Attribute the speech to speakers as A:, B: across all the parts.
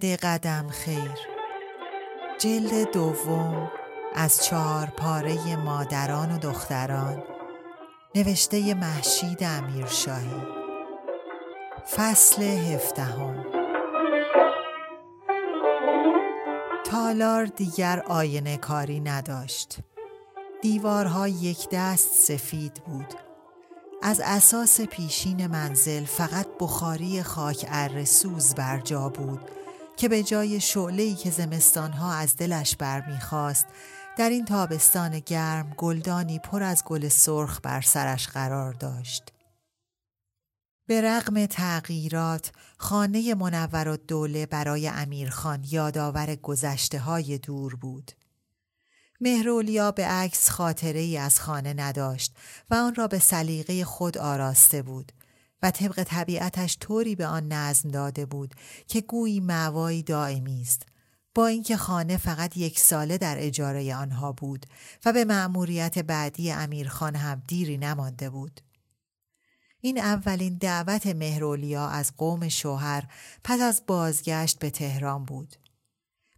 A: دد قدم خیر. جلد دوم از چهار پاره مادران و دختران. نوشته محشید امیرشاهی. فصل هفدهم. تالار دیگر آینه کاری نداشت. دیوارها یک دست سفید بود. از اساس پیشین منزل فقط بخاری خاک ارسوز بر جا بود. که به جای شعله‌ای که زمستانها از دلش برمیخواست در این تابستان گرم گلدانی پر از گل سرخ بر سرش قرار داشت. به رغم تغییرات خانه منور و دوله برای امیرخان یادآور گذشته های دور بود. مهرولیا به عکس خاطره ای از خانه نداشت و آن را به سلیقه خود آراسته بود و طبق طبیعتش طوری به آن نظم داده بود که گویی معوایی دائمی است با اینکه خانه فقط یک ساله در اجاره آنها بود و به مأموریت بعدی امیرخان هم دیری نمانده بود. این اولین دعوت مهرولیا از قوم شوهر پس از بازگشت به تهران بود.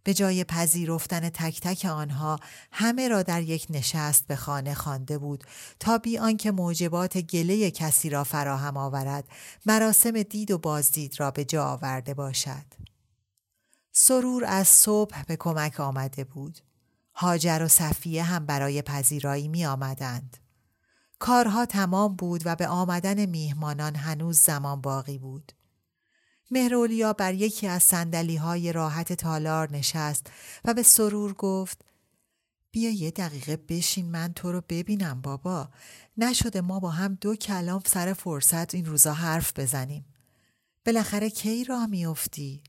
A: به جای پذیرفتن تک تک آنها همه را در یک نشست به خانه خوانده بود تا بی آنکه موجبات گله کسی را فراهم آورد مراسم دید و بازدید را به جا آورده باشد. سرور از صبح به کمک آمده بود. هاجر و صفیه هم برای پذیرایی می آمدند. کارها تمام بود و به آمدن میهمانان هنوز زمان باقی بود. مهرولیا بر یکی از سندلی های راحت تالار نشست و به سرور گفت بیا یه دقیقه بشین من تو رو ببینم بابا. نشده ما با هم دو کلام سر فرصت این روزا حرف بزنیم. بالاخره کی راه میافتی؟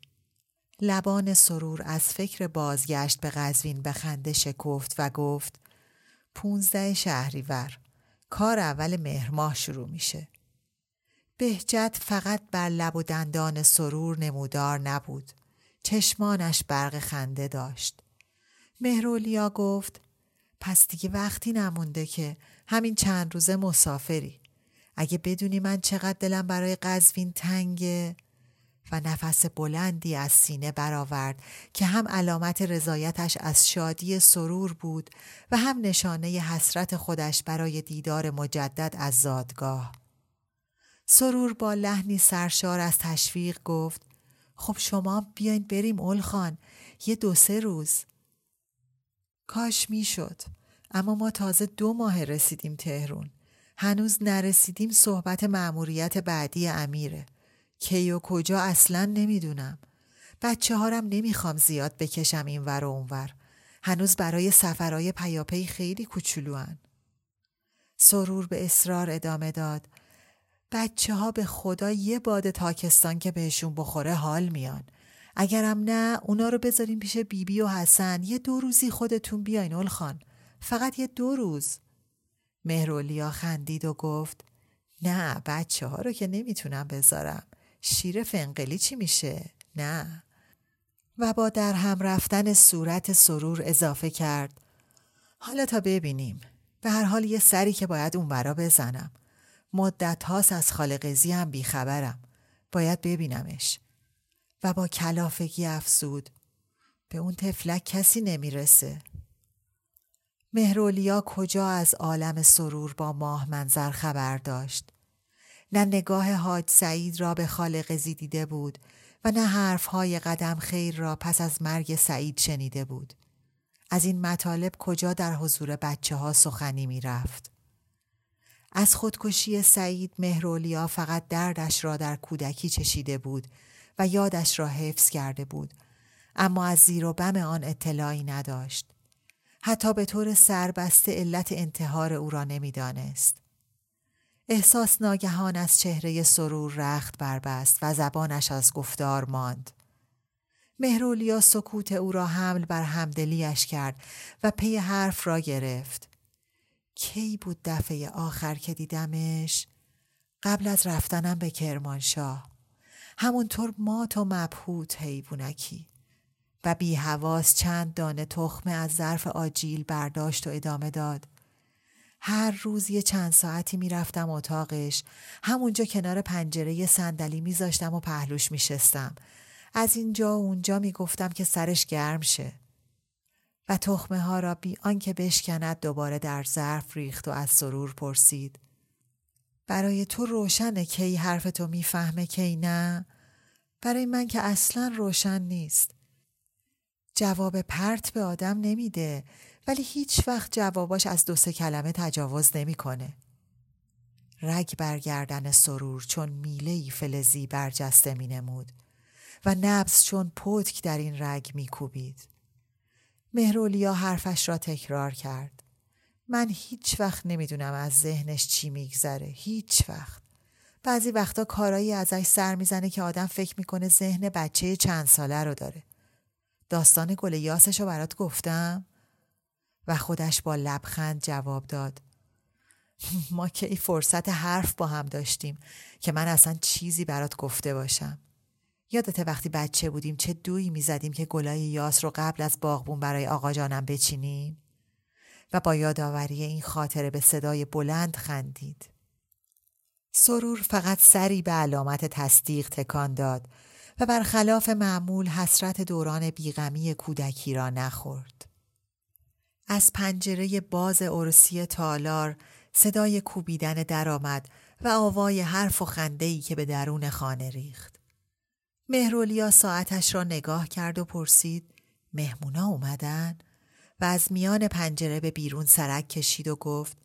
A: لبان سرور از فکر بازگشت به قزوین به خنده شکفت و گفت پونزده شهریور. کار اول مهرماه شروع میشه. بهجت فقط بر لب و دندان سرور نمودار نبود. چشمانش برق خنده داشت. مهرولیا گفت پس دیگه وقتی نمونده که همین چند روزه مسافری. اگه بدونی من چقدر دلم برای قزوین تنگه و نفس بلندی از سینه برآورد که هم علامت رضایتش از شادی سرور بود و هم نشانه حسرت خودش برای دیدار مجدد از زادگاه. سرور با لحنی سرشار از تشویق گفت خب شما بیاین بریم اولخان یه دو سه روز. کاش می‌شد اما ما تازه دو ماه رسیدیم تهرون. هنوز نرسیدیم صحبت معموریت بعدی امیره. کی و کجا اصلا نمی‌دونم. بچه هارم نمی‌خوام زیاد بکشم این ور و اون ور. هنوز برای سفرهای پیاپی خیلی کوچولوان. سرور به اصرار ادامه داد. بچه ها به خدا یه باد تاکستان که بهشون بخوره حال میان. اگرم نه اونا رو بذاریم پیش بیبی بی و حسن یه دو روزی خودتون بیاین خان. فقط یه دو روز. مهرولیا خندید و گفت نه بچه ها رو که نمی‌تونم بذارم. شیر فنقلی چی میشه؟ نه. و با در هم رفتن صورت سرور اضافه کرد. حالا تا ببینیم. به هر حال یه سری که باید اون برا بزنم. مدت هاست از خالقزی هم بیخبرم. باید ببینمش. و با کلافگی افزود. به اون تفلک کسی نمی‌رسه. مهرولیا کجا از عالم سرور با ماه منظر خبر داشت. نه نگاه حاج سعید را به خالق دیده بود و نه حرفهای قدم خیر را پس از مرگ سعید شنیده بود. از این مطالب کجا در حضور بچه ها سخنی می رفت. از خودکشی سعید مهرولیا فقط دردش را در کودکی چشیده بود و یادش را حفظ کرده بود اما از زیر و بم آن اطلاعی نداشت. حتی به طور سربسته علت انتحار او را نمی‌دانست. احساس ناگهان از چهره سرور رخت بربست و زبانش از گفتار ماند. مهرولیا سکوت او را حمل بر همدلیش کرد و پی حرف را گرفت. کی بود دفعه آخر که دیدمش؟ قبل از رفتنم به کرمانشاه. همونطور مات و مبهوت حیوونکی. و بی حواس چند دانه تخمه از ظرف آجیل برداشت و ادامه داد. هر روز یه چند ساعتی می‌رفتم اتاقش همونجا کنار پنجره صندلی میذاشتم و پهلوش میشستم از اینجا و اونجا می‌گفتم که سرش گرم شه و تخمه ها را بی آنکه بشکند دوباره در ظرف ریخت و از سرور پرسید برای تو روشنه کی حرف تو می‌فهمه کی نه برای من که اصلا روشن نیست جواب پرت به آدم نمیده ولی هیچ وقت جواباش از دو سه کلمه تجاوز نمی‌کنه. رگ برگردن سرور چون میله فلزی برجسته می نمود و نبز چون پتک در این رگ می کوبید. مهرولیا حرفش را تکرار کرد. من هیچ وقت نمی‌دونم از ذهنش چی میگذره. هیچ وقت. بعضی وقتا کارایی ازش سر می‌زنه که آدم فکر می‌کنه ذهن بچه چند ساله رو داره. داستان گل یاسش رو برات گفتم و خودش با لبخند جواب داد ما که ای فرصت حرف با هم داشتیم که من اصلا چیزی برات گفته باشم یادت وقتی بچه بودیم چه دویی می‌زدیم که گلای یاس رو قبل از باغبون برای آقا جانم بچینیم و با یادآوری این خاطره به صدای بلند خندید سرور فقط سری به علامت تصدیق تکان داد و برخلاف معمول حسرت دوران بیغمی کودکی را نخورد. از پنجره باز ارسی تالار صدای کوبیدن درآمد و آوای حرف و خنده‌ای که به درون خانه ریخت. مهرولیا ساعتش را نگاه کرد و پرسید مهمونا اومدن و از میان پنجره به بیرون سرک کشید و گفت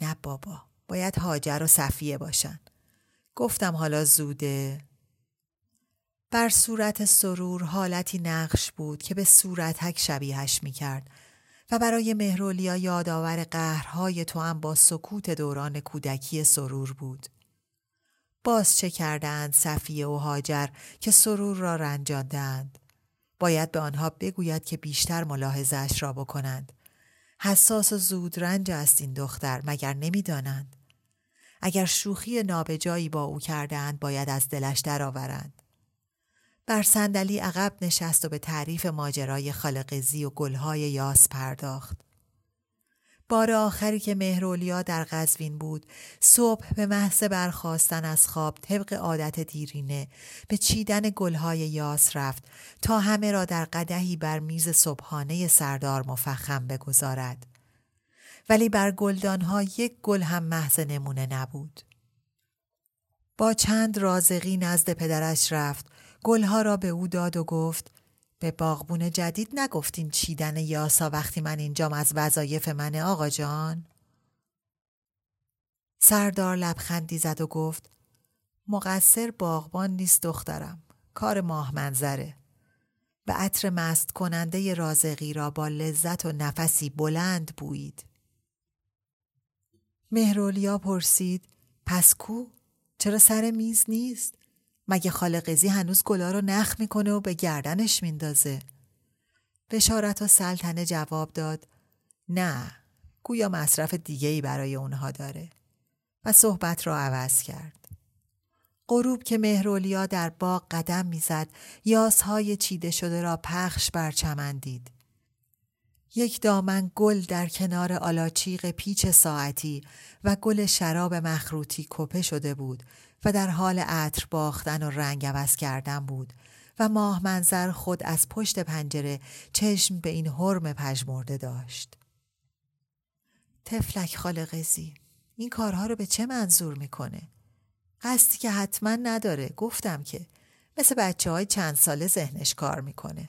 A: نه بابا باید هاجر و صفیه باشن. گفتم حالا زوده بر صورت سرور حالتی نقش بود که به صورتک شبیهش می کرد و برای مهرولیا یادآور قهرهای تو هم با سکوت دوران کودکی سرور بود. باز چه کردند صفیه و هاجر که سرور را رنجاندند. باید به آنها بگوید که بیشتر ملاحظش را بکنند. حساس و زود رنج است این دختر مگر نمی‌دانند. اگر شوخی نابجایی با او کردند باید از دلش درآورند. بر صندلی عقب نشست و به تعریف ماجرای خالقزی و گلهای یاس پرداخت. بار آخری که مهرولیا در قزوین بود صبح به محض برخواستن از خواب طبق عادت دیرینه به چیدن گلهای یاس رفت تا همه را در قدهی بر میز صبحانه سردار مفخم بگذارد. ولی بر گلدانها یک گل هم محض نمونه نبود. با چند رازقی نزد پدرش رفت گلها را به او داد و گفت به باغبون جدید نگفتین چیدن یاسا وقتی من اینجام از وظایف منه آقا جان؟ سردار لبخندی زد و گفت مقصر باغبان نیست دخترم کار ماه منظره به عطر مست کننده رازقی را با لذت و نفسی بلند بویید مهرولیا پرسید پس کو؟ چرا سر میز نیست؟ مگه خالقزی هنوز گلا رو نخ می‌کنه و به گردنش میندازه؟ بشارت و سلطنه جواب داد نه گویا مصرف دیگه ای برای اونها داره. و صحبت را عوض کرد. غروب که مهرولیا در باغ قدم می‌زد یاسهای چیده شده را پخش بر چمن دید. یک دامن گل در کنار آلاچیق پیچ ساعتی و گل شراب مخروطی کپه شده بود و در حال عطر باختن و رنگ عوض کردن بود و ماه منظر خود از پشت پنجره چشم به این حرم پژمرده داشت. تفلک خالقزی این کارها رو به چه منظور می‌کنه؟ قصدی که حتما نداره گفتم که مثل بچه های چند ساله ذهنش کار می‌کنه.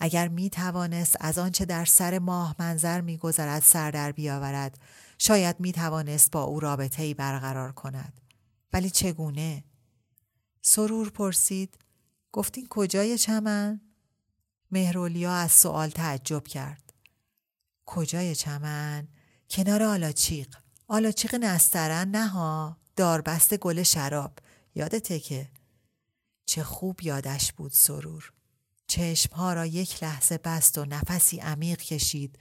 A: اگر می توانست از آنچه در سر ماه منظر می گذرد سر در بیاورد شاید می توانست با او رابطه ای برقرار کند. ولی چگونه؟ سرور پرسید گفتین کجای چمن؟ مهرولیا از سوال تعجب کرد. کجای چمن؟ کنار آلاچیق. آلاچیق نسترن نه ها. داربست گل شراب. یادته که؟ چه خوب یادش بود سرور. چشمها را یک لحظه بست و نفسی عمیق کشید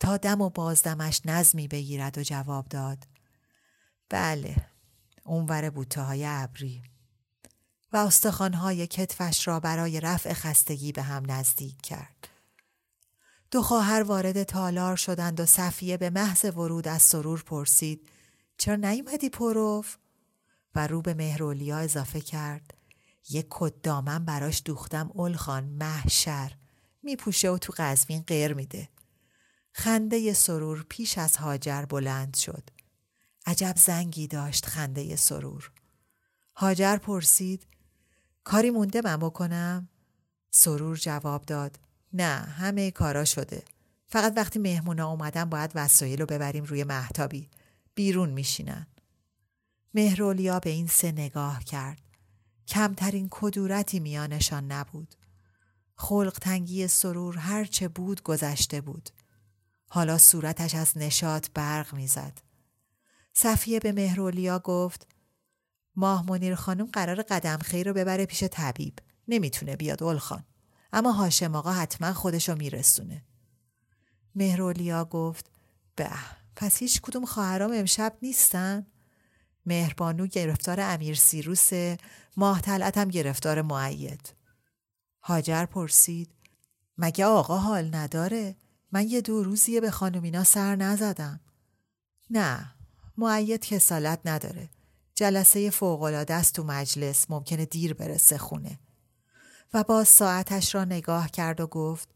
A: تا دم و بازدمش نظمی بگیرد و جواب داد. بله، اونور بوته های ابری. و استخوانهای کتفش را برای رفع خستگی به هم نزدیک کرد. دو خواهر وارد تالار شدند و صفیه به محض ورود از سرور پرسید چرا نیومدی پروف؟ و رو به مهرولیا اضافه کرد یک کت دامن براش دوختم اولخان محشر میپوشه و تو قزوین غیر میده. خنده سرور پیش از هاجر بلند شد. عجب زنگی داشت خنده سرور. هاجر پرسید کاری مونده من بکنم؟ سرور جواب داد نه همه کارا شده. فقط وقتی مهمونا اومدن باید وسایل رو ببریم روی محتابی. بیرون میشینن. مهرولیا به این سه نگاه کرد. کمترین کدورتی میانشان نبود. خلق تنگی سرور هرچه بود گذشته بود. حالا صورتش از نشاط برق می‌زد. صفیه به مهرولیا گفت ماه منیر خانم قرار قدم خیر رو ببره پیش طبیب. نمی‌تونه بیاد اولخان. اما هاشم آقا حتما خودشو میرسونه. مهرولیا گفت به پس هیچ کدوم خواهرام امشب نیستن؟ مهربانو گرفتار امیر سیروس ماه هم گرفتار معید. هاجر پرسید مگه آقا حال نداره؟ من یه دو روزیه به خانومینا سر نزدم. نه معید کسالت نداره. جلسه فوقالعاده است تو مجلس ممکنه دیر برسه خونه. و باز ساعتش را نگاه کرد و گفت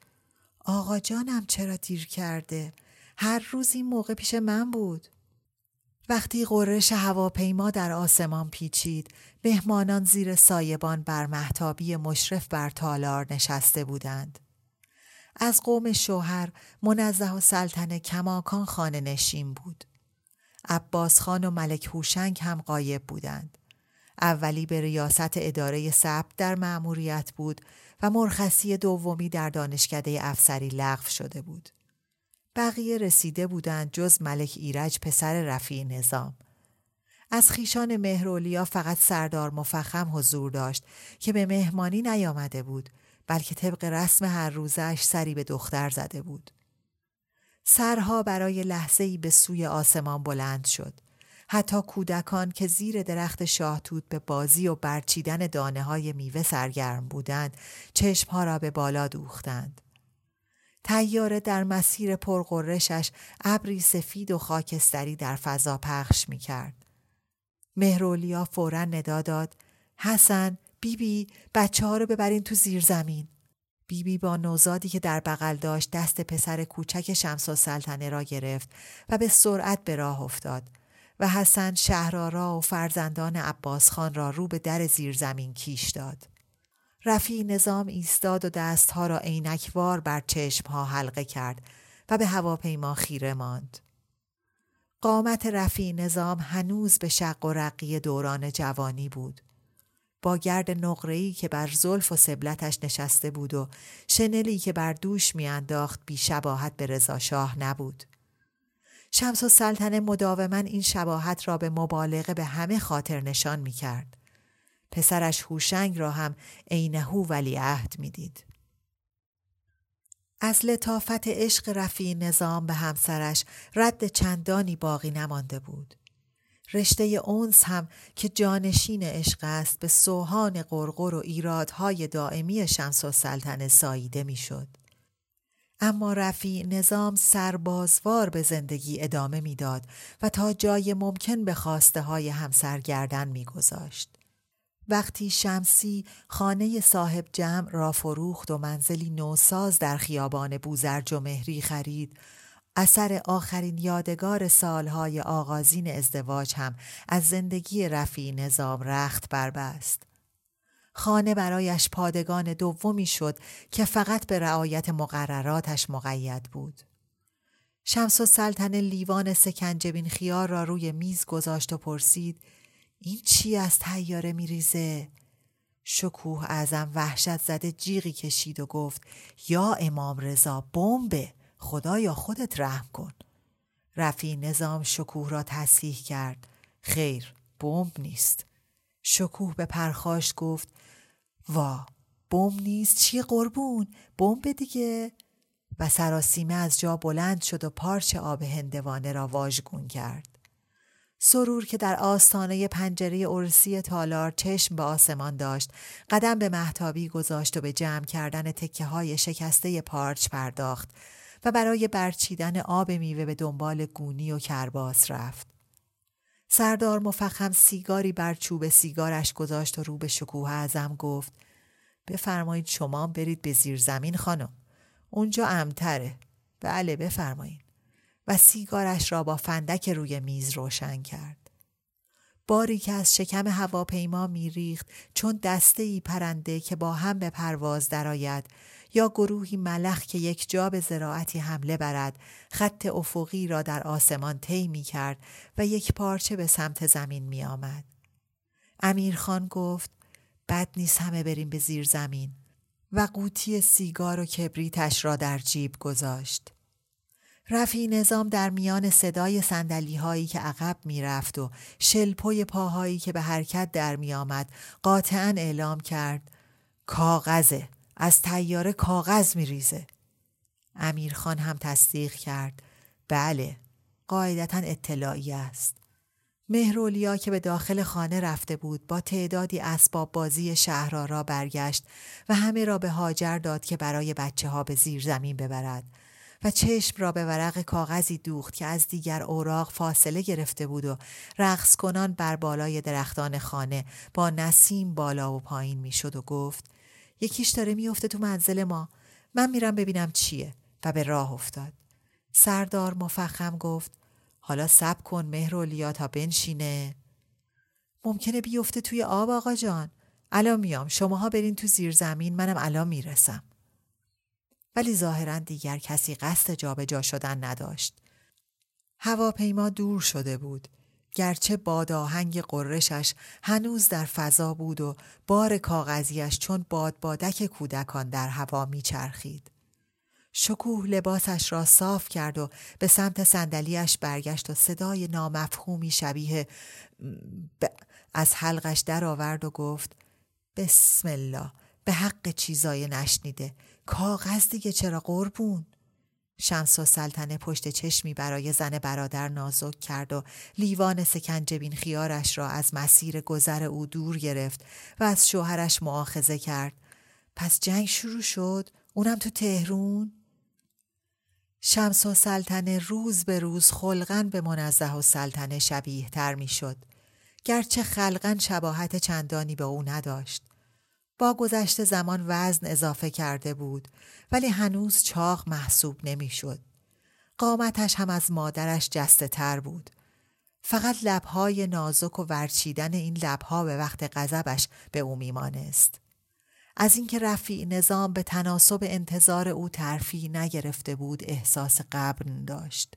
A: آقا جانم چرا دیر کرده؟ هر روز این موقع پیش من بود. وقتی قررش هواپیما در آسمان پیچید مهمانان زیر سایبان بر محتابی مشرف بر تالار نشسته بودند. از قوم شوهر منزه و سلطنه کماکان خانه نشین بود. عباس خان و ملک هوشنگ هم قایب بودند. اولی به ریاست اداره ثبت در مأموریت بود و مرخصی دومی در دانشکده افسری لغو شده بود. بقیه رسیده بودند جز ملک ایرج پسر رفیع نظام. از خیشان مهرولیا فقط سردار مفخم حضور داشت که به مهمانی نیامده بود بلکه طبق رسم هر روزش سری به دختر زده بود. سرها برای لحظه ای به سوی آسمان بلند شد. حتی کودکان که زیر درخت شاهتوت به بازی و برچیدن دانه های میوه سرگرم بودند چشمها را به بالا دوختند. تیاره در مسیر پرقرشش ابری سفید و خاکستری در فضا پخش می کرد. مهرولیا فورا ندا داد حسن بیبی بچه ها رو ببرین تو زیر زمین. بیبی با نوزادی که در بغل داشت دست پسر کوچک شمس و سلطنه را گرفت و به سرعت به راه افتاد و حسن شهرارا و فرزندان عباس خان را رو به در زیرزمین کیش داد. رفی نظام ایستاد و دستها را عینکوار بر چشمها حلقه کرد و به هواپیما خیره ماند. قامت رفی نظام هنوز به شق و رقی دوران جوانی بود. با گرد نقره‌ای که بر زلف و سبلتش نشسته بود و شنلی که بر دوش میانداخت بی شباهت به رضا شاه نبود. شمس و سلطنه مداوما این شباهت را به مبالغه به همه خاطر نشان می کرد. پسرش هوشنگ را هم عینهو ولی عهد می‌دید. از لطافت عشق رفی نظام به همسرش رد چندانی باقی نمانده بود. رشته اونس هم که جانشین عشق است به سوهان قرقر و ایرادهای دائمی شمس و سلطنه ساییده می‌شد. اما رفی نظام سربازوار به زندگی ادامه می‌داد و تا جای ممکن به خواسته های همسر گردن میگذاشت. وقتی شمسی خانه صاحب جمع را فروخت و منزلی نوساز در خیابان بوزرج و مهری خرید اثر آخرین یادگار سالهای آغازین ازدواج هم از زندگی رفی نظام رخت بربست. خانه برایش پادگان دومی شد که فقط به رعایت مقرراتش مقید بود. شمس و سلطن لیوان سکنجبین خیار را روی میز گذاشت و پرسید این چی از تیاره میریزه؟ شکوه اعظم وحشت زده جیغی کشید و گفت یا امام رضا بمبه خدایا خودت رحم کن. رفی نظام شکوه را تصحیح کرد. خیر بمب نیست. شکوه به پرخاش گفت وا بمب نیست؟ چی قربون؟ بمب دیگه. و سراسیمه از جا بلند شد و پارچ آب هندوانه را واژگون کرد. سرور که در آستانه پنجره ارسی تالار چشم به آسمان داشت قدم به محتابی گذاشت و به جمع کردن تکه های شکسته پارچ پرداخت و برای برچیدن آب میوه به دنبال گونی و کرباس رفت. سردار مفخم سیگاری بر چوب سیگارش گذاشت و رو به شکوه ازم گفت بفرمایید شما برید به زیر زمین خانم. اونجا امتره. بله بفرمایید. و سیگارش را با فندک روی میز روشن کرد. باری که از شکم هواپیما میریخت چون دسته ای پرنده که با هم به پرواز درآید یا گروهی ملخ که یک جا به زراعتی حمله برد خط افقی را در آسمان طی می کرد و یک پارچه به سمت زمین می آمد. امیرخان گفت بد نیست همه بریم به زیر زمین و قوطی سیگار و کبریتش را در جیب گذاشت. رفی نظام در میان صدای سندلی هایی که عقب می رفت و شلپوی پاهایی که به حرکت در می آمد قاطعا اعلام کرد کاغذه از تیاره کاغذ می ریزه. امیرخان هم تصدیق کرد بله قاعدتا اطلاعی است. مهرولیا که به داخل خانه رفته بود با تعدادی اسباب بازی شهرارا برگشت و همه را به هاجر داد که برای بچه ها به زیر زمین ببرد و چشم را به ورق کاغذی دوخت که از دیگر اوراق فاصله گرفته بود و رقص کنان بر بالای درختان خانه با نسیم بالا و پایین می‌شد و گفت یکیش داره میفته تو منزل ما. من میرم ببینم چیه و به راه افتاد. سردار مفخم گفت حالا سب کن مهرولیا تا بنشینه. ممکنه بیفته توی آب آقا جان. الان میام. شماها برین تو زیر زمین منم الان می‌رسم. ولی ظاهرا دیگر کسی قصد جابجا شدن نداشت. هواپیما دور شده بود. گرچه باداهنگ قرشش هنوز در فضا بود و بار کاغذیش چون بادبادک کودکان در هوا میچرخید. شکوه لباسش را صاف کرد و به سمت صندلیاش برگشت و صدای نامفهومی شبیه از حلقش درآورد و گفت بسم الله به حق چیزای نشنیده. کاغذ دیگه چرا قربون؟ شمس و سلطنه پشت چشمی برای زن برادر نازک کرد و لیوان سکنجبین خیارش را از مسیر گذر او دور گرفت و از شوهرش معاخزه کرد. پس جنگ شروع شد؟ اونم تو تهرون؟ شمس و سلطنه روز به روز خلقن به منزه و سلطنه شبیه تر می شد. گرچه خلقن شباهت چندانی به او نداشت. با گذشت زمان وزن اضافه کرده بود ولی هنوز چاق محسوب نمی‌شد. قامتش هم از مادرش جسته تر بود. فقط لبهای نازک و ورچیدن این لبها به وقت غضبش به او میمانست. از اینکه رفیع نظام به تناسب انتظار او ترفی نگرفته بود احساس قبر داشت.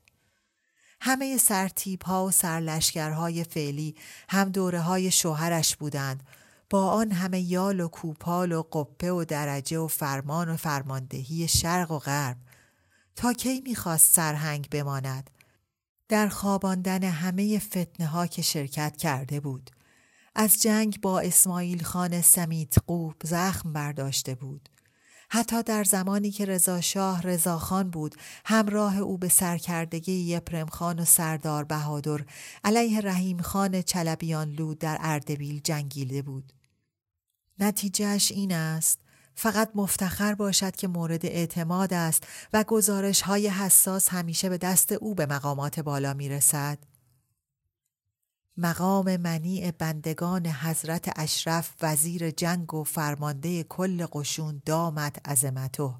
A: همه سرتیب ها و سرلشکرهای فعلی هم دوره های شوهرش بودند با آن همه یال و کوپال و قپه و درجه و فرمان و فرماندهی شرق و غرب تا کی می‌خواست سرهنگ بماند. در خواباندن همه فتنه ها که شرکت کرده بود. از جنگ با اسماعیل خان سمیت قوب زخم برداشته بود. حتی در زمانی که رضا شاه رضا خان بود همراه او به سرکردگی یپرم خان و سردار بهادر علیه رحیم خان چلبیان لود در اردبیل جنگیده بود نتیجهش این است فقط مفتخر باشد که مورد اعتماد است و گزارش های حساس همیشه به دست او به مقامات بالا می رسد. مقام منیع بندگان حضرت اشرف وزیر جنگ و فرمانده کل قشون دامت عظمتو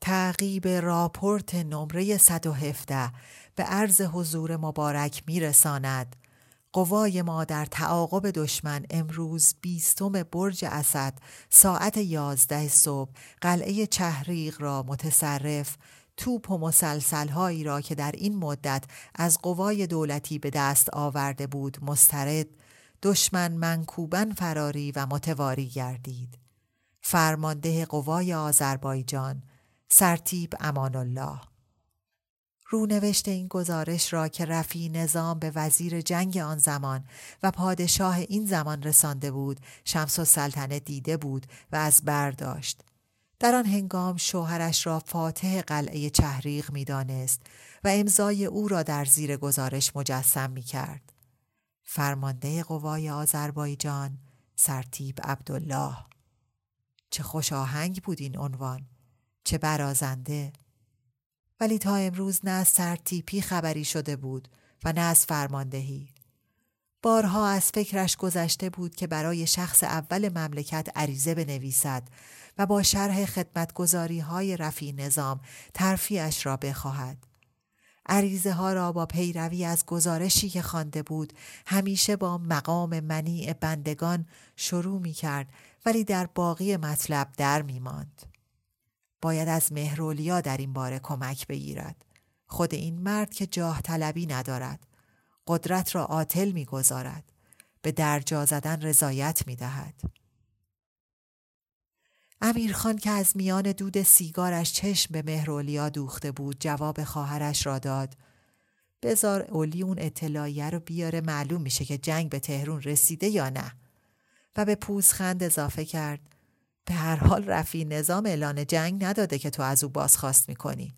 A: تعقیب راپورت نمره 117 به عرض حضور مبارک میرساند. قوای ما در تعاقب دشمن امروز بیستم برج اسد ساعت یازده صبح قلعه چهریق را متصرف توپ و مسلسلهایی را که در این مدت از قوای دولتی به دست آورده بود مسترد دشمن منکوبن فراری و متواری گردید. فرمانده قوای آذربایجان سرتیب امان الله رونوشت این گزارش را که رفی نظام به وزیر جنگ آن زمان و پادشاه این زمان رسانده بود شمس و سلطنه دیده بود و از برداشت در آن هنگام شوهرش را فاتح قلعه چهریق می دانست و امضای او را در زیر گزارش مجسم می کرد. فرمانده قوای آذربایجان سرتیب عبدالله. چه خوش آهنگ بود این عنوان. چه برازنده. ولی تا امروز نه از سرتیپی خبری شده بود و نه از فرماندهی. بارها از فکرش گذشته بود که برای شخص اول مملکت عریضه بنویسد و با شرح خدمتگذاری های رفی نظام ترفیعش را بخواهد. عریضه ها را با پیروی از گزارشی که خوانده بود همیشه با مقام منیع بندگان شروع می کرد ولی در باقی مطلب در می ماند. باید از مهرولیا در این باره کمک بگیرد. خود این مرد که جاه طلبی ندارد. قدرت را عاطل می گذارد. به درجا زدن رضایت می دهد. امیرخان که از میان دود سیگارش چشم به مهرولیا دوخته بود جواب خواهرش را داد. بزار اولی اون اطلاعیه رو بیاره معلوم میشه که جنگ به تهرون رسیده یا نه. و به پوزخند اضافه کرد. به هر حال رفی نظام اعلان جنگ نداده که تو از او بازخواست می‌کنی.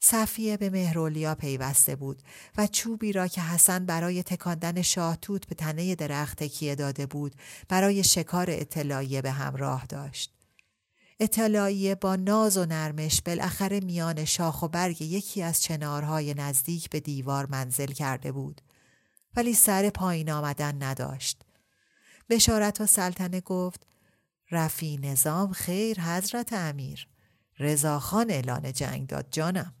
A: صفیه به مهرولیا پیوسته بود و چوبی را که حسن برای تکاندن شاهتوت به تنه درخت تکیه داده بود برای شکار اطلاعیه به همراه داشت. اطلاعیه با ناز و نرمش بالاخره میان شاخ و برگ یکی از چنارهای نزدیک به دیوار منزل کرده بود ولی سر پایین آمدن نداشت. بشارت و سلطنه گفت رفی نظام خیر حضرت امیر رضاخان اعلان جنگ داد جانم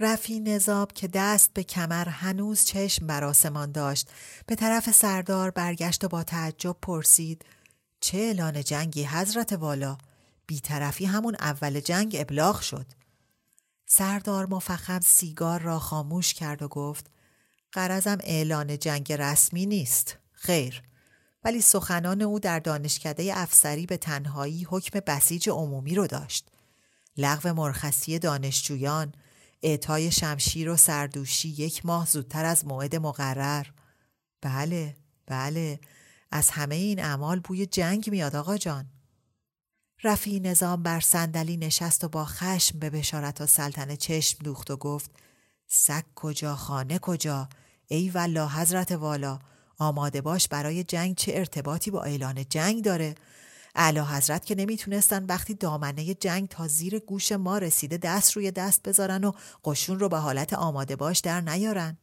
A: رفی نظاب که دست به کمر هنوز چشم بر آسمان داشت. به طرف سردار برگشت و با تعجب پرسید چه اعلان جنگی حضرت والا؟ بیطرفی همون اول جنگ ابلاغ شد. سردار مفخم سیگار را خاموش کرد و گفت قرزم اعلان جنگ رسمی نیست خیر. ولی سخنان او در دانشکده افسری به تنهایی حکم بسیج عمومی رو داشت. لغو مرخصی دانشجویان اعطای شمشیر و سردوشی یک ماه زودتر از موعد مقرر. بله بله. از همه این اعمال بوی جنگ میاد آقا جان. رفی نظام بر صندلی نشست و با خشم به بشارت و سلطنه چشم دوخت و گفت سگ کجا خانه کجا؟ ای والا حضرت والا آماده باش برای جنگ چه ارتباطی با اعلان جنگ داره؟ اعلی حضرت که نمی‌تونستن وقتی دامنه جنگ تا زیر گوش ما رسیده دست روی دست بذارن و قشون رو به حالت آماده باش در نیارن.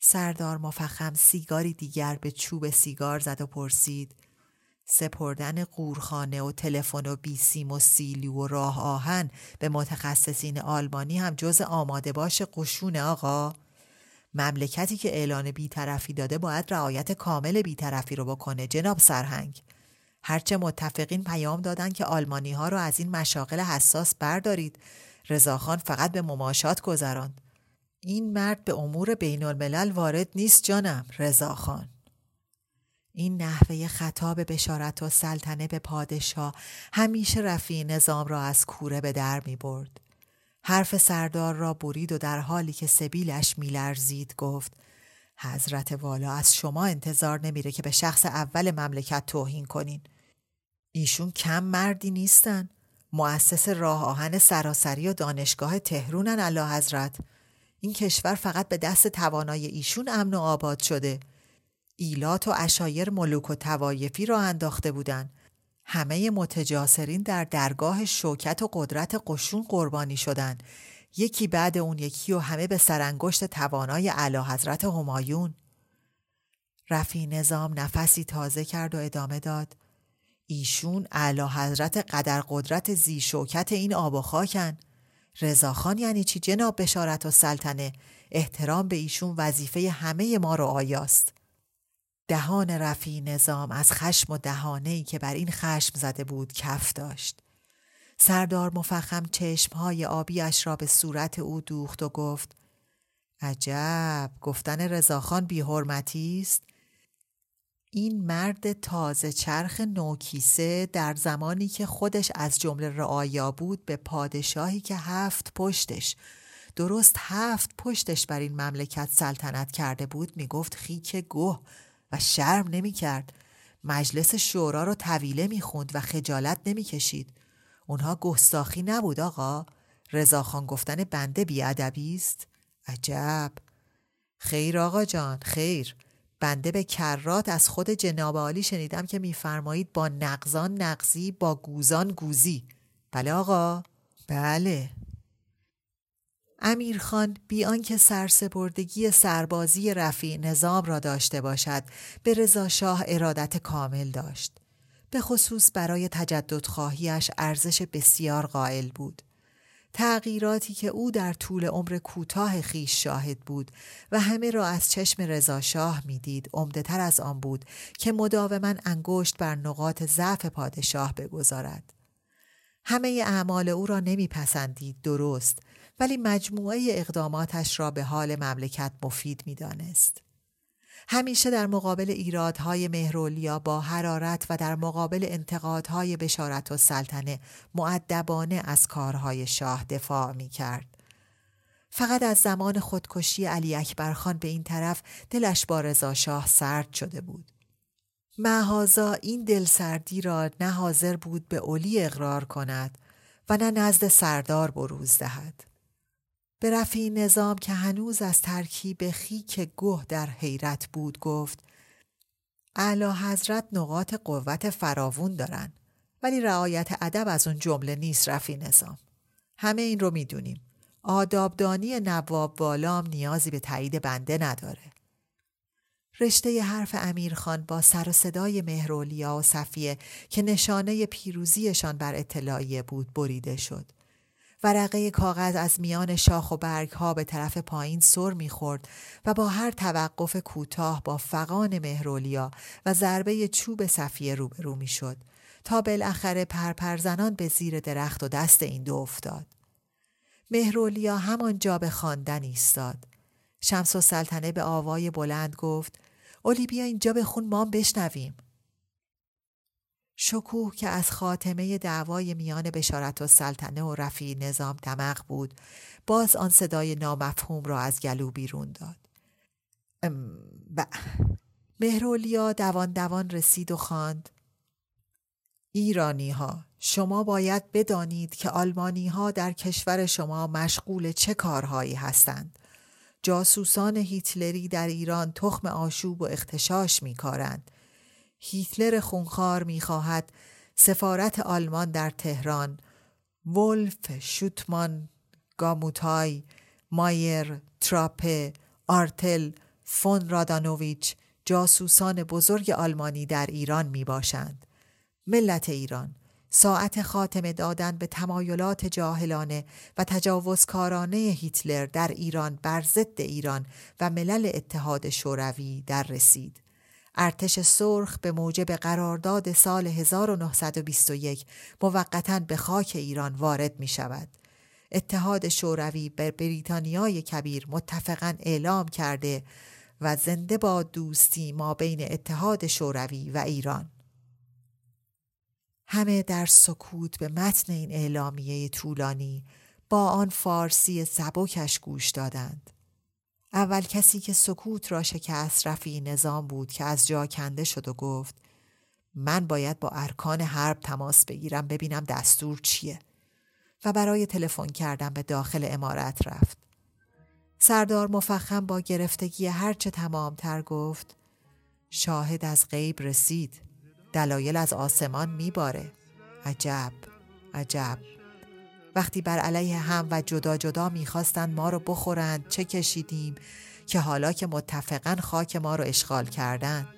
A: سردار مفخم سیگاری دیگر به چوب سیگار زد و پرسید سپردن قورخانه و تلفن و بیسیم و سیلی و راه آهن به متخصصین آلمانی هم جز آماده باش قشون آقا مملکتی که اعلان بیطرفی داده باید رعایت کامل بیطرفی رو بکنه جناب سرهنگ هرچه متفقین پیام دادن که آلمانی ها رو از این مشاغل حساس بردارید رضاخان فقط به مماشات گذراند این مرد به امور بین الملل وارد نیست جانم رضاخان این نحوه خطاب بشارت و سلطنه به پادشاه همیشه رفی نظام را از کوره به در می برد. حرف سردار را برید و در حالی که سبیلش میلرزید گفت حضرت والا از شما انتظار نمیره که به شخص اول مملکت توهین کنین. ایشون کم مردی نیستن. مؤسس راه آهن سراسری و دانشگاه تهرونن علا حضرت. این کشور فقط به دست توانای ایشون امن و آباد شده. ایلات و اشایر ملوک و توایفی را انداخته بودن. همه متجاسرین در درگاه شوکت و قدرت قشون قربانی شدن. یکی بعد اون یکی و همه به سرانگشت توانای علا حضرت همایون. رفی نظام نفسی تازه کرد و ادامه داد. ایشون اعلی حضرت قدر قدرت زی شوکت این آب و خاکن. رضاخان یعنی چی؟ جناب بشارت و سلطنه. احترام به ایشون وظیفه همه ما رو آیاست. دهان رفی نظام از خشم و ای که بر این خشم زده بود کف داشت. سردار مفخم چشمهای آبیش را به صورت او دوخت و گفت عجب گفتن رضاخان بیحرمتی است؟ این مرد تازه چرخ نوکیسه در زمانی که خودش از جمله رعایا بود به پادشاهی که هفت پشتش درست هفت پشتش بر این مملکت سلطنت کرده بود می‌گفت خیک گوه و شرم نمی‌کرد. مجلس شورا رو طویله می‌خوند و خجالت نمی‌کشید. اونها گستاخی نبود آقا. رضاخان گفتن بنده بیادبی است. عجب. خیر آقا جان خیر. بنده به کرات از خود جناب عالی شنیدم که میفرمایید با نقزان نقزی با گوزان گوزی. بله آقا؟ بله. امیرخان بی آنکه سرسپردگی سربازی رفیع نظام را داشته باشد به رضا شاه ارادت کامل داشت. به خصوص برای تجدد خواهیش ارزش بسیار قائل بود. تغییراتی که او در طول عمر کوتاه خیش شاهد بود و همه را از چشم رضا شاه می‌دید. عمدهتر از آن بود که مداوما انگشت بر نقاط ضعف پادشاه بگذارد. همه اعمال او را نمیپسندید درست ولی مجموعه اقداماتش را به حال مملکت مفید می‌دانست. همیشه در مقابل ایرادهای مهرولیا با حرارت و در مقابل انتقادهای بشارت و سلطنه معدبانه از کارهای شاه دفاع می کرد. فقط از زمان خودکشی علی اکبر خان به این طرف دلش با رضا شاه سرد شده بود. محازا این دلسردی را نه حاضر بود به اولی اقرار کند و نه نزد سردار بروز دهد. به رفی نظام که هنوز از ترکیب خیک گه در حیرت بود گفت اعلی حضرت نقاط قوت فراوون دارن ولی رعایت ادب از اون جمله نیست رفی نظام. همه این رو می‌دونیم. آدابدانی نواب والام نیازی به تایید بنده نداره. رشته حرف امیرخان با سر و صدای مهرولیا و صفیه که نشانه پیروزیشان بر اطلاعیه بود بریده شد. ورقه کاغذ از میان شاخ و برگ ها به طرف پایین سر می‌خورد و با هر توقف کوتاه با فقان مهرولیا و ضربه چوب صفیه روبرو می‌شد تا بالاخره پرپرزنان به زیر درخت و دست این دو افتاد. مهرولیا همانجا به خواندن ایستاد. شمس و سلطنه به آوای بلند گفت اولیبیا اینجا بخون مام بشنویم. شکوه که از خاتمه دعوای میان بشارت و سلطنه و رفی نظام دمق بود باز آن صدای نامفهوم را از گلو بیرون داد. ب... مهرولیا دوان دوان رسید و خواند ایرانی ها شما باید بدانید که آلمانی ها در کشور شما مشغول چه کارهایی هستند. جاسوسان هیتلری در ایران تخم آشوب و اختشاش میکارند. هیتلر خونخوار می‌خواهد سفارت آلمان در تهران ولف شوتمان گاموتای مایر تراپه آرتل فون رادانوویچ جاسوسان بزرگ آلمانی در ایران می باشند. ملت ایران ساعت خاتمه دادن به تمایلات جاهلانه و تجاوزکارانه هیتلر در ایران بر ضد ایران و ملل اتحاد شوروی در رسید. ارتش سرخ به موجب قرارداد سال 1921 موقتا به خاک ایران وارد می شود. اتحاد شوروی بر بریتانیای کبیر متفقا اعلام کرده و زنده با دوستی ما بین اتحاد شوروی و ایران. همه در سکوت به متن این اعلامیه طولانی با آن فارسی سبکش گوش دادند. اول کسی که سکوت را شکست رفی نظام بود که از جا کنده شد و گفت من باید با ارکان حرب تماس بگیرم ببینم دستور چیه. و برای تلفن کردن به داخل امارت رفت. سردار مفخم با گرفتگی هرچه تمامتر گفت شاهد از غیب رسید. دلایل از آسمان میباره. عجب عجب. وقتی بر علیه هم و جدا جدا می‌خواستند ما رو بخورند چه کشیدیم که حالا که متفقا خاک ما رو اشغال کردند؟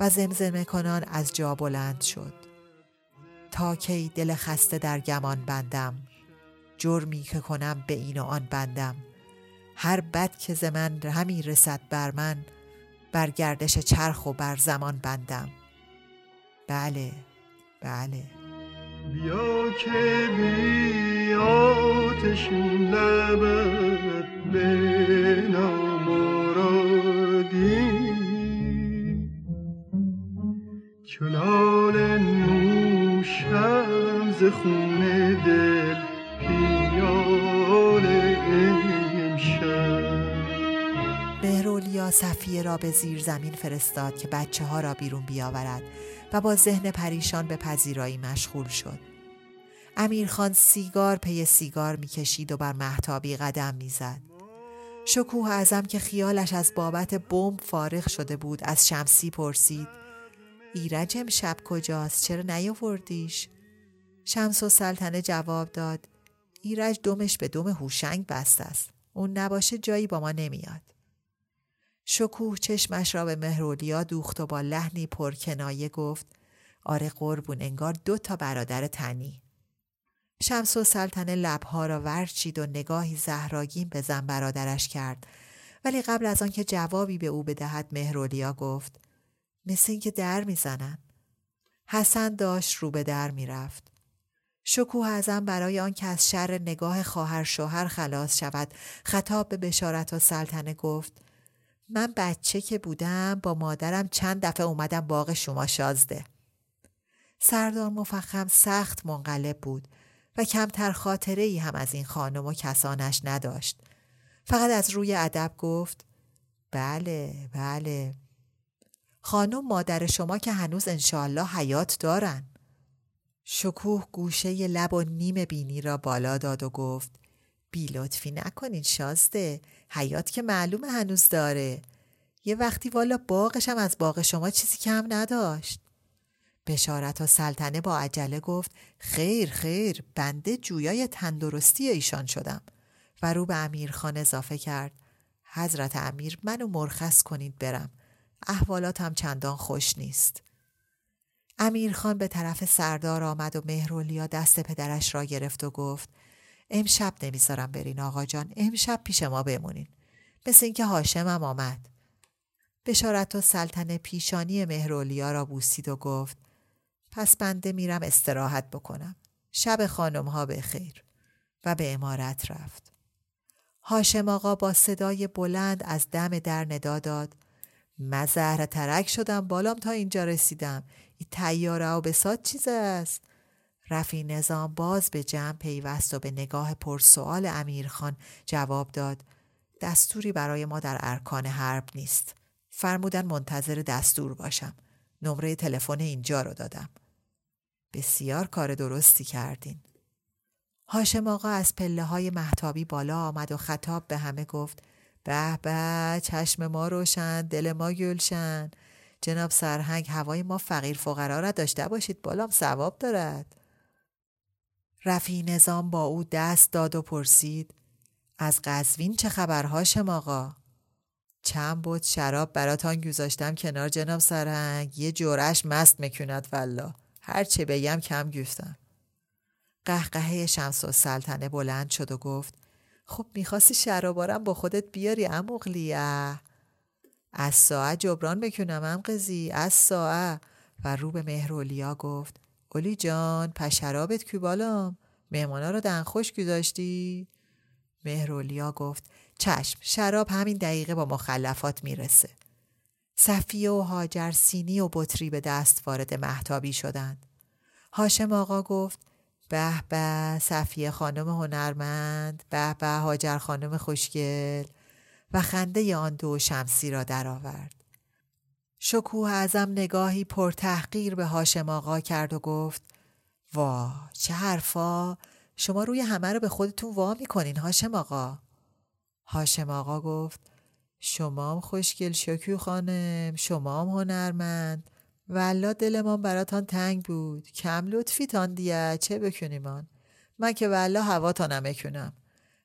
A: و زمزمه کنان از جا بلند شد. تا کی دل خسته در گمان بندم جرمی که کنم به این و آن بندم. هر بد که ز من همی رسد بر من بر گردش چرخ و بر زمان بندم. بله بله.
B: بیا که بی آتشین لبت به نامرادی کلال نوشم ز خون دل پیال امشب.
A: بهرولیا صفیه را به زیر زمین فرستاد که بچه ها را بیرون بیاورد. و با ذهن پریشان به پذیرایی مشغول شد. امیرخان سیگار پی سیگار می‌کشید و بر محتابی قدم می‌زد. شکوه ازم که خیالش از بابت بمب فارغ شده بود از شمسی پرسید ایرج امشب کجاست چرا نیاوردیش شمس و سلطنه جواب داد ایرج دمش به دم هوشنگ بسته است اون نباشه جایی با ما نمیاد شکوه چشمش را به مهرولیا دوخت و با لحنی پرکنایه گفت آره قربون انگار دو تا برادر تنی. شمس و سلطنه لبها را ورچید و نگاهی زهراگین به زن برادرش کرد. ولی قبل از آنکه جوابی به او بدهد مهرولیا گفت مثل اینکه در می‌زنن. حسن داشت رو به در می‌رفت. شکوه ازم برای آنکه از شر نگاه خواهر شوهر خلاص شود خطاب به بشارت و سلطنه گفت من بچه که بودم با مادرم چند دفعه اومدم باغ شما شازده. سردار مفخم سخت منقلب بود و کمتر خاطره ای هم از این خانم و کسانش نداشت. فقط از روی ادب گفت بله بله. خانم مادر شما که هنوز انشالله حیات دارن. شکوه گوشه لب و نیم بینی را بالا داد و گفت بی لطفی نکنین شازده. حیات که معلوم هنوز داره. یه وقتی والا باغش هم از باغ شما چیزی کم نداشت. بشارت و سلطنه با عجله گفت خیر خیر بنده جویای تندرستی ایشان شدم. و رو به امیر خان اضافه کرد حضرت امیر منو مرخص کنید برم. احوالاتم چندان خوش نیست. امیرخان به طرف سردار آمد و مهرولیا دست پدرش را گرفت و گفت امشب نمی‌ذارم برین آقا جان. امشب پیش ما بمونین. مثل اینکه هاشمم آمد. بشارت و سلطنه پیشانی مهرولیا را بوسید و گفت پس بنده میرم استراحت بکنم. شب خانم ها به خیر. و به امارت رفت. هاشم آقا با صدای بلند از دم در ندا داد من زهر ترک شدم بالام تا اینجا رسیدم. این تیاره و بسات چیز است. رفی نظام باز به جمع پیوست و به نگاه پرسوال امیرخان جواب داد دستوری برای ما در ارکان حرب نیست. فرمودن منتظر دستور باشم. نمره تلفن اینجا رو دادم. بسیار کار درستی کردین. هاشم آقا از پله های محتابی بالا آمد و خطاب به همه گفت به به چشم ما روشن دل ما گلشن. جناب سرهنگ هوای ما فقیر فقرا را داشته باشید بالام ثواب دارد. رفی نظام با او دست داد و پرسید از قزوین چه خبرهاشم آقا؟ چند بود شراب براتان گذاشتم کنار جناب سرهنگ یه جورش مست مکوند والا هر چه بگم کم گفتم. قهقهه شمس و سلطنه بلند شد و گفت خب می‌خواستی شرابارم با خودت بیاری اموغلیه از ساعت جبران بکنم ام قضی از ساعت و رو به مهرولیا گفت اولی جان پس شرابت کی بالام مهمانا رو دنخوش گذاشتی مهرولیا گفت چشم شراب همین دقیقه با مخلفات می‌رسه. صفیه و هاجر سینی و بطری به دست وارد محتابی شدند. هاشم آقا گفت به به صفیه خانم هنرمند به به هاجر خانم خوشگل. و خنده آن دو شمسی را درآورد. شکوه ازم نگاهی پرتحقیر به هاشم آقا کرد و گفت وا چه حرفا! شما روی همه رو به خودتون وا می‌کنین هاشم آقا. هاشم آقا گفت شمام خوشگل شکو خانم شمام هنرمند. والا دلمان براتان تنگ بود. کم لطفی تان دیه چه بکنیمان من که والا هواتانم اکنم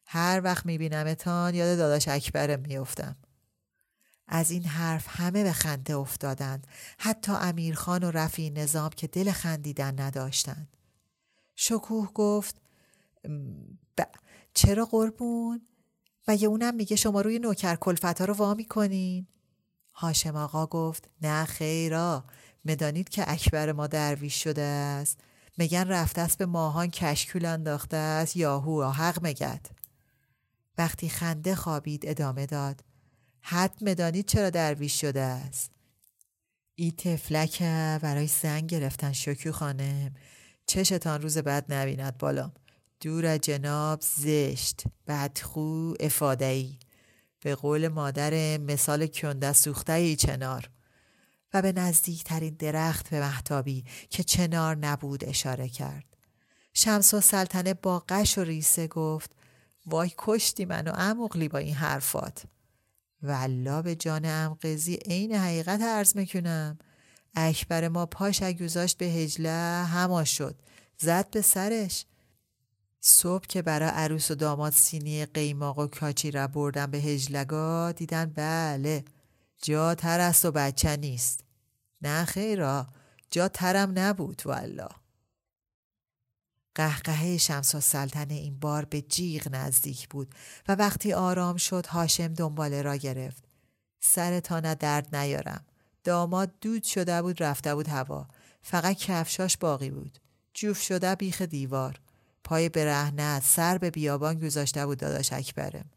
A: هر وقت میبینمتان یاد داداش اکبرم میافتم. از این حرف همه به خنده افتادند. حتی امیرخان و رفی نظام که دل خندیدن نداشتند. شکوه گفت ب... چرا قربون؟ مگه اونم میگه شما روی نوکر کلفتا رو وا می‌کنین؟ هاشم آقا گفت نه خیرا مدانید که اکبر ما درویش شده است. میگن رفته است به ماهان کشکول انداخته است یاهو حق مگد وقتی خنده خوابید ادامه داد. حد مدانید چرا درویش شده است؟ ای تفلک برای زن گرفتن شکو خانم. چشتان روز بعد نبیند بالام دور جناب زشت بدخو افادهی به قول مادر مثال کنده سوخته ای چنار. و به نزدیکترین درخت به محتابی که چنار نبود اشاره کرد. شمس و سلطنه با قش و ریسه گفت وای کشتی منو اموغلی با این حرفات. والله به جان امقزی عین حقیقت عرض می‌کنم. اکبر ما پاش گذاشت به هجله هما شد. زد به سرش. صبح که برای عروس و داماد سینی قیماق و کاچی را بردن به هجلگا دیدن بله جا تر است و بچه نیست. نه خیرا جا ترم نبود والا قهقهه شمس و سلطنه این بار به جیغ نزدیک بود و وقتی آرام شد هاشم دنباله را گرفت. سرتانه درد نیارم. داماد دود شده بود رفته بود هوا. فقط کفشاش باقی بود. جوف شده بیخ دیوار. پای برهنه سر به بیابان گذاشته بود داداش اکبرم.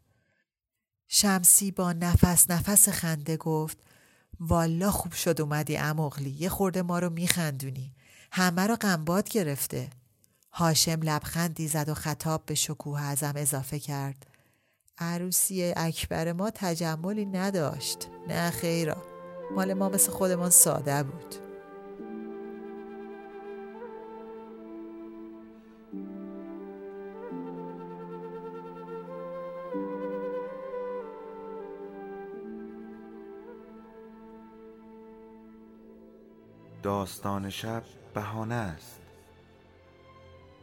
A: شمسی با نفس نفس خنده گفت والا خوب شد اومدی اموغلی یه خورده ما رو میخندونی. همه رو قنباد گرفته. هاشم لبخندی زد و خطاب به شکوه ازم اضافه کرد. عروسی اکبر ما تجملی نداشت. نه خیرا. مال ما مثل خودمان ساده بود.
C: داستان شب بهانه است.